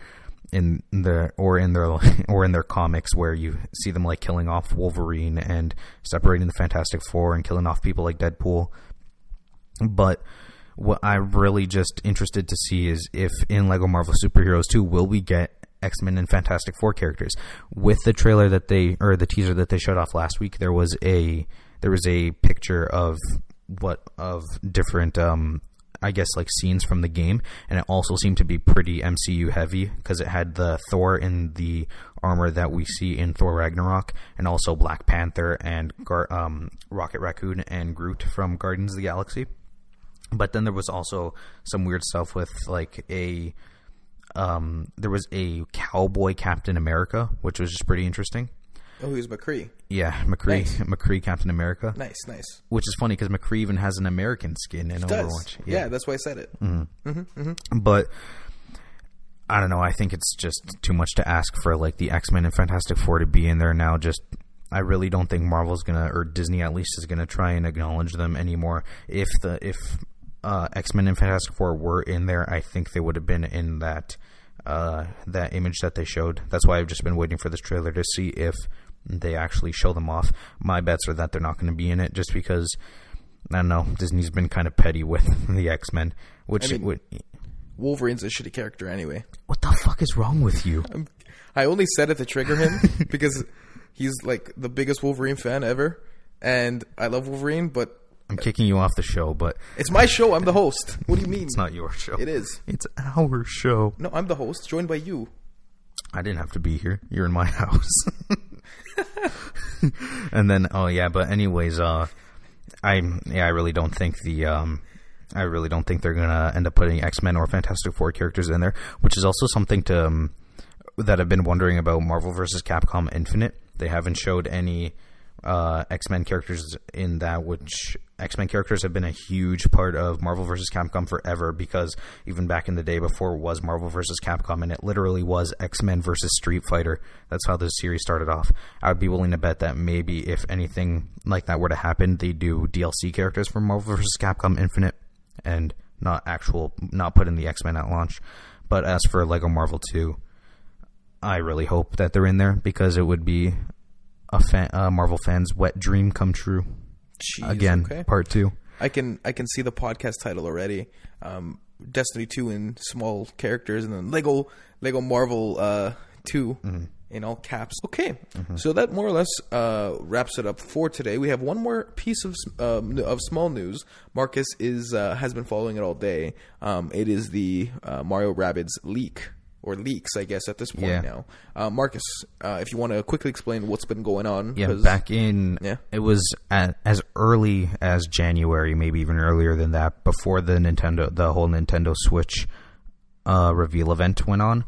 in the or in their or in their comics where you see them like killing off Wolverine and separating the Fantastic Four and killing off people like Deadpool. But what I'm really just interested to see is if in Lego Marvel Superheroes 2 will we get X Men and Fantastic Four characters. With the trailer that they or the teaser that they showed off last week, there was a there was a picture of what of different um I guess like scenes from the game, and it also seemed to be pretty MCU heavy because it had the Thor in the armor that we see in Thor Ragnarok, and also Black Panther and Gar- um, Rocket Raccoon and Groot from Guardians of the Galaxy. But then there was also some weird stuff with like a um, there was a cowboy Captain America, which was just pretty interesting. Oh, he was McCree. Yeah, McCree, Nice. McCree Captain America, Nice, nice. which is funny because McCree even has an American skin in Does Overwatch. yeah. that's why I said it. but I don't know. I think it's just too much to ask for like the X Men and Fantastic Four to be in there now. Just I really don't think Marvel's gonna or Disney at least is gonna try and acknowledge them anymore. If the if uh, X Men and Fantastic Four were in there, I think they would have been in that uh, that image that they showed. That's why I've just been waiting for this trailer to see if they actually show them off. My bets are that they're not going to be in it, just because I don't know. Disney's been kind of petty with the X Men, which I mean- would. Wolverine's a shitty character anyway. What the fuck is wrong with you? I only said it to trigger him because he's like the biggest Wolverine fan ever, and I love Wolverine. But I'm kicking you off the show, but it's my show. I'm the host. What do you mean? it's not your show. It is. It's our show. No, I'm the host, joined by you. I didn't have to be here. You're in my house. and then, oh yeah, but anyways, uh, I yeah, I really don't think the um, I really don't think they're gonna end up putting X Men or Fantastic Four characters in there, which is also something to um, that I've been wondering about Marvel versus Capcom Infinite. They haven't showed any uh, X Men characters in that, which X Men characters have been a huge part of Marvel versus Capcom forever. Because even back in the day, before it was Marvel versus Capcom, and it literally was X Men versus Street Fighter. That's how this series started off. I would be willing to bet that maybe if anything like that were to happen, they do DLC characters for Marvel versus Capcom Infinite, and not actual, not put in the X Men at launch. But as for Lego Marvel Two. I really hope that they're in there because it would be a fan, uh, Marvel fan's wet dream come true. Jeez, Again, okay. part two. I can I can see the podcast title already. Um, Destiny two in small characters, and then Lego Lego Marvel uh, 2 in all caps. Okay, so that more or less uh, wraps it up for today. We have one more piece of um, of small news. Marcus is uh, has been following it all day. Um, it is the uh, Mario Rabbids leak. Or leaks, I guess, at this point Yeah. now. Uh, Marcus, uh, if you want to quickly explain what's been going on. Yeah, back in Yeah. it was at, as early as January, maybe even earlier than that, before the Nintendo, the whole Nintendo Switch uh, reveal event went on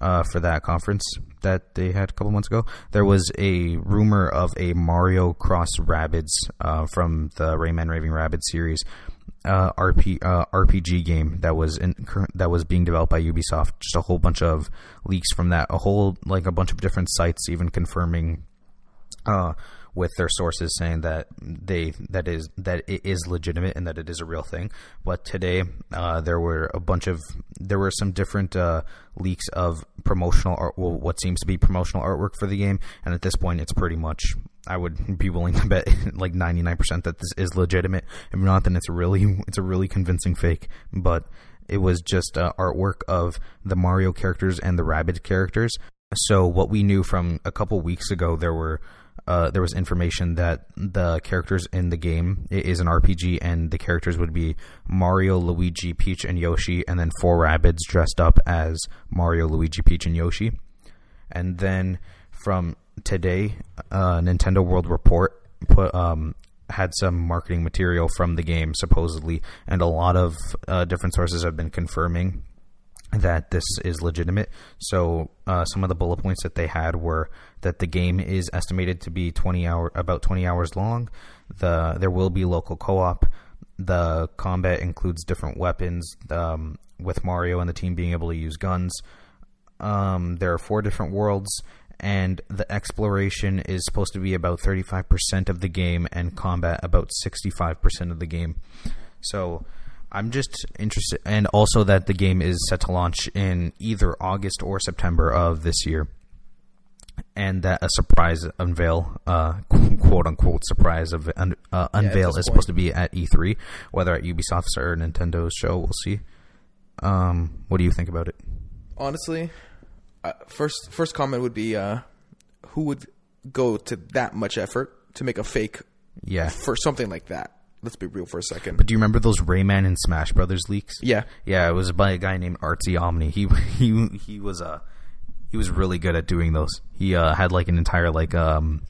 uh, for that conference that they had a couple months ago. There was a rumor of a Mario Cross Rabbids uh, from the Rayman Raving Rabbids series. Uh, RP, uh, RPG game that was in, that was being developed by Ubisoft. Just a whole bunch of leaks from that. A whole like a bunch of different sites even confirming uh, with their sources saying that they that is that it is legitimate and that it is a real thing. But today uh, there were a bunch of there were some different uh, leaks of promotional art, well, what seems to be promotional artwork for the game, and at this point it's pretty much. I would be willing to bet like ninety nine percent that this is legitimate. If not, then it's a really it's a really convincing fake. But it was just uh, artwork of the Mario characters and the Rabbid characters. So what we knew from a couple weeks ago, there were uh, there was information that the characters in the game is an RPG, and the characters would be Mario, Luigi, Peach, and Yoshi, and then four rabbits dressed up as Mario, Luigi, Peach, and Yoshi. And then from today, uh, Nintendo World Report put um, had some marketing material from the game supposedly, and a lot of uh, different sources have been confirming that this is legitimate. So uh, some of the bullet points that they had were that the game is estimated to be twenty hour about twenty hours long. The there will be local co-op. The combat includes different weapons. Um, with Mario and the team being able to use guns. Um, there are four different worlds, and the exploration is supposed to be about 35% of the game, and combat about 65% of the game. So I'm just interested, and also that the game is set to launch in either August or September of this year. And that a surprise unveil, uh, quote unquote surprise of un, uh, unveil is supposed to be at E3, whether at Ubisoft's or Nintendo's show, we'll see. Um, what do you think about it? Honestly, uh, first first comment would be uh, who would go to that much effort to make a fake Yeah. for something like that. Let's be real for a second. But do you remember those Rayman and Smash Brothers leaks? yeah, Yeah, it was by a guy named Artsy Omni. He he he was uh he was really good at doing those. He uh, had like an entire like um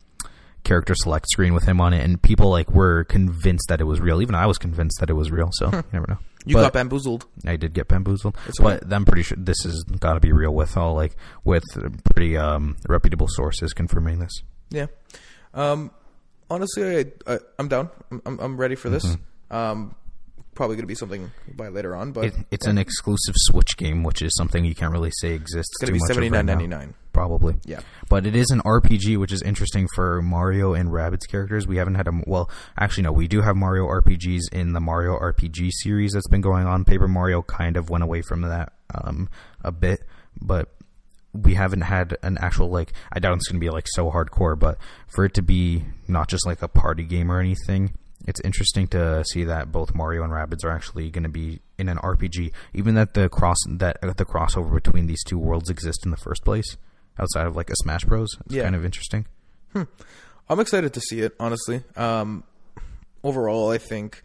character select screen with him on it, and people like were convinced that it was real. Even I was convinced that it was real. So you never know. you But got bamboozled. I did get bamboozled, That's but I'm pretty sure this has got to be real with all like with pretty um reputable sources confirming this. Yeah. Um, honestly, I, I, I'm down. I'm, I'm, ready for this. Um, probably going to be something by later on, but Mm-hmm. It, it's an exclusive Switch game, which is something you can't really say exists. it's going to be too much of seventy nine ninety nine. probably. Yeah. But it is an RPG, which is interesting for Mario and Rabbids characters. We haven't had a well, actually no, we do have Mario RPGs in the Mario RPG series that's been going on. Paper Mario kind of went away from that um, a bit, but we haven't had an actual like. I doubt it's going to be like so hardcore, but for it to be not just like a party game or anything. It's interesting to see that both Mario and Rabbids are actually going to be in an RPG, even that the cross that uh, the crossover between these two worlds exist in the first place outside of like a Smash Bros. It's Yeah. kind of interesting. I'm excited to see it. Honestly, um, overall, I think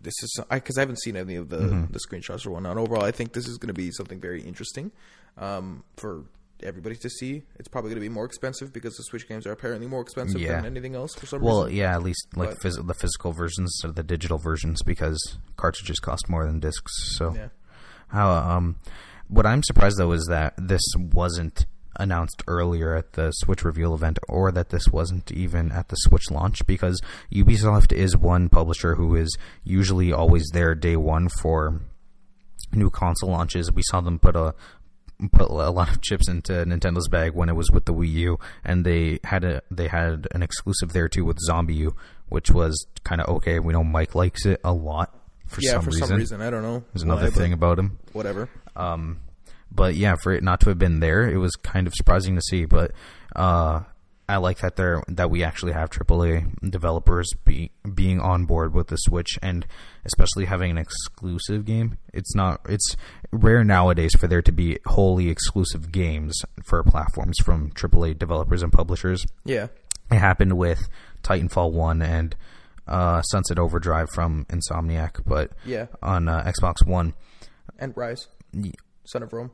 this is because I, haven't seen any of the Mm-hmm. the screenshots or whatnot. Overall, I think this is going to be something very interesting um, for everybody to see. It's probably going to be more expensive because the Switch games are apparently more expensive Yeah. than anything else for some Well, reason. yeah, at least like But- phys- the physical versions of the digital versions because cartridges cost more than discs. So, Yeah. how um, what I'm surprised though is that this wasn't announced earlier at the Switch reveal event, or that this wasn't even at the Switch launch because Ubisoft is one publisher who is usually always there day one for new console launches. We saw them put a put a lot of chips into Nintendo's bag when it was with the Wii U, and they had a they had an exclusive there too with ZombiU, which was kind of okay. We know Mike likes it a lot for yeah, some for reason. some reason, I don't know. There's another but thing about him. Whatever. Um, but yeah, for it not to have been there, it was kind of surprising to see. But uh, I like that there that we actually have AAA developers be, being on board with the Switch, and especially having an exclusive game. It's not it's rare nowadays for there to be wholly exclusive games for platforms from AAA developers and publishers. Yeah. It happened with Titanfall One and uh, Sunset Overdrive from Insomniac, but Yeah. on uh, Xbox One. And Ryse, Son of Rome.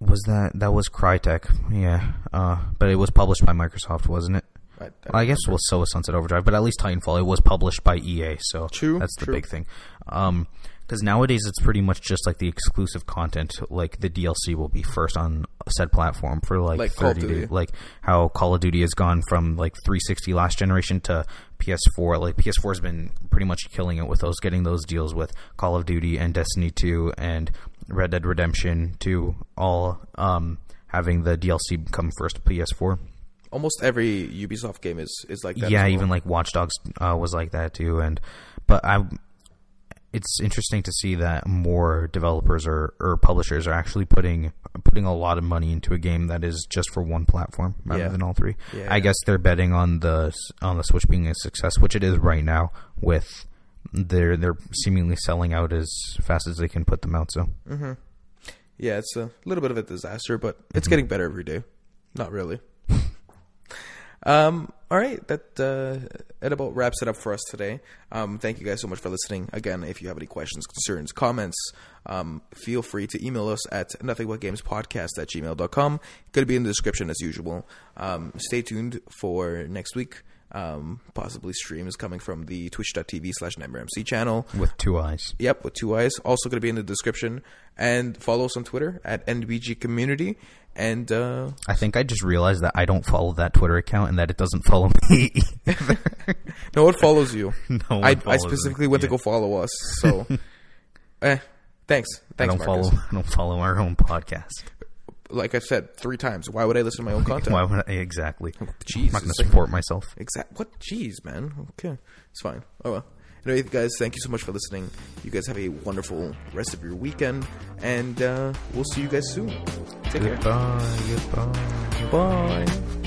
Was that that was Crytek? Yeah, uh, but it was published by Microsoft, wasn't it? I, I Well, I guess was so was Sunset Overdrive, but at least Titanfall it was published by EA, so True, that's the true. big thing. Um, because nowadays it's pretty much just like the exclusive content, like the DLC will be first on said platform for like, Like thirty Duty. days. Like how Call of Duty has gone from like 360 last generation to PS4. Like PS4 has been pretty much killing it with those, getting those deals with Call of Duty and Destiny 2 and Red Dead Redemption 2, all um, having the DLC come first to PS4. Almost every Ubisoft game is is like that. yeah, well. even like Watch Dogs uh, was like that too. And but I, it's interesting to see that more developers or, or publishers are actually putting putting a lot of money into a game that is just for one platform rather Yeah. than all three. Yeah, I yeah. guess they're betting on the on the Switch being a success, which it is right now. With they're they're seemingly selling out as fast as they can put them out. So Yeah, it's a little bit of a disaster, but Mm-hmm. it's getting better every day. Not really. Um, all right, that uh, that about wraps it up for us today. Um, thank you guys so much for listening. Again, if you have any questions, concerns, comments, um, feel free to email us at nothingbutgamespodcast at gmail.com. Going to be in the description as usual. Um, stay tuned for next week. um, possibly streams coming from the twitch.tv slash nightmareMC channel. with two eyes. Yep, with two eyes. Also going to be in the description. And follow us on Twitter at NBG Community. And uh, I think I just realized that I don't follow that Twitter account and that it doesn't follow me either. no one follows you. No one I, I specifically me. went to go follow us. So, eh, thanks. Thanks. I don't Marcus. follow. I don't follow our own podcast. Like I've said three times, why would I listen to my own content? Why would I, exactly? Jeez, I'm not going to support myself. Exact. What? Jeez, man. Okay, it's fine. Oh well. Anyway, guys, thank you so much for listening. You guys have a wonderful rest of your weekend, and uh, we'll see you guys soon. Take care. Goodbye. Goodbye. Bye.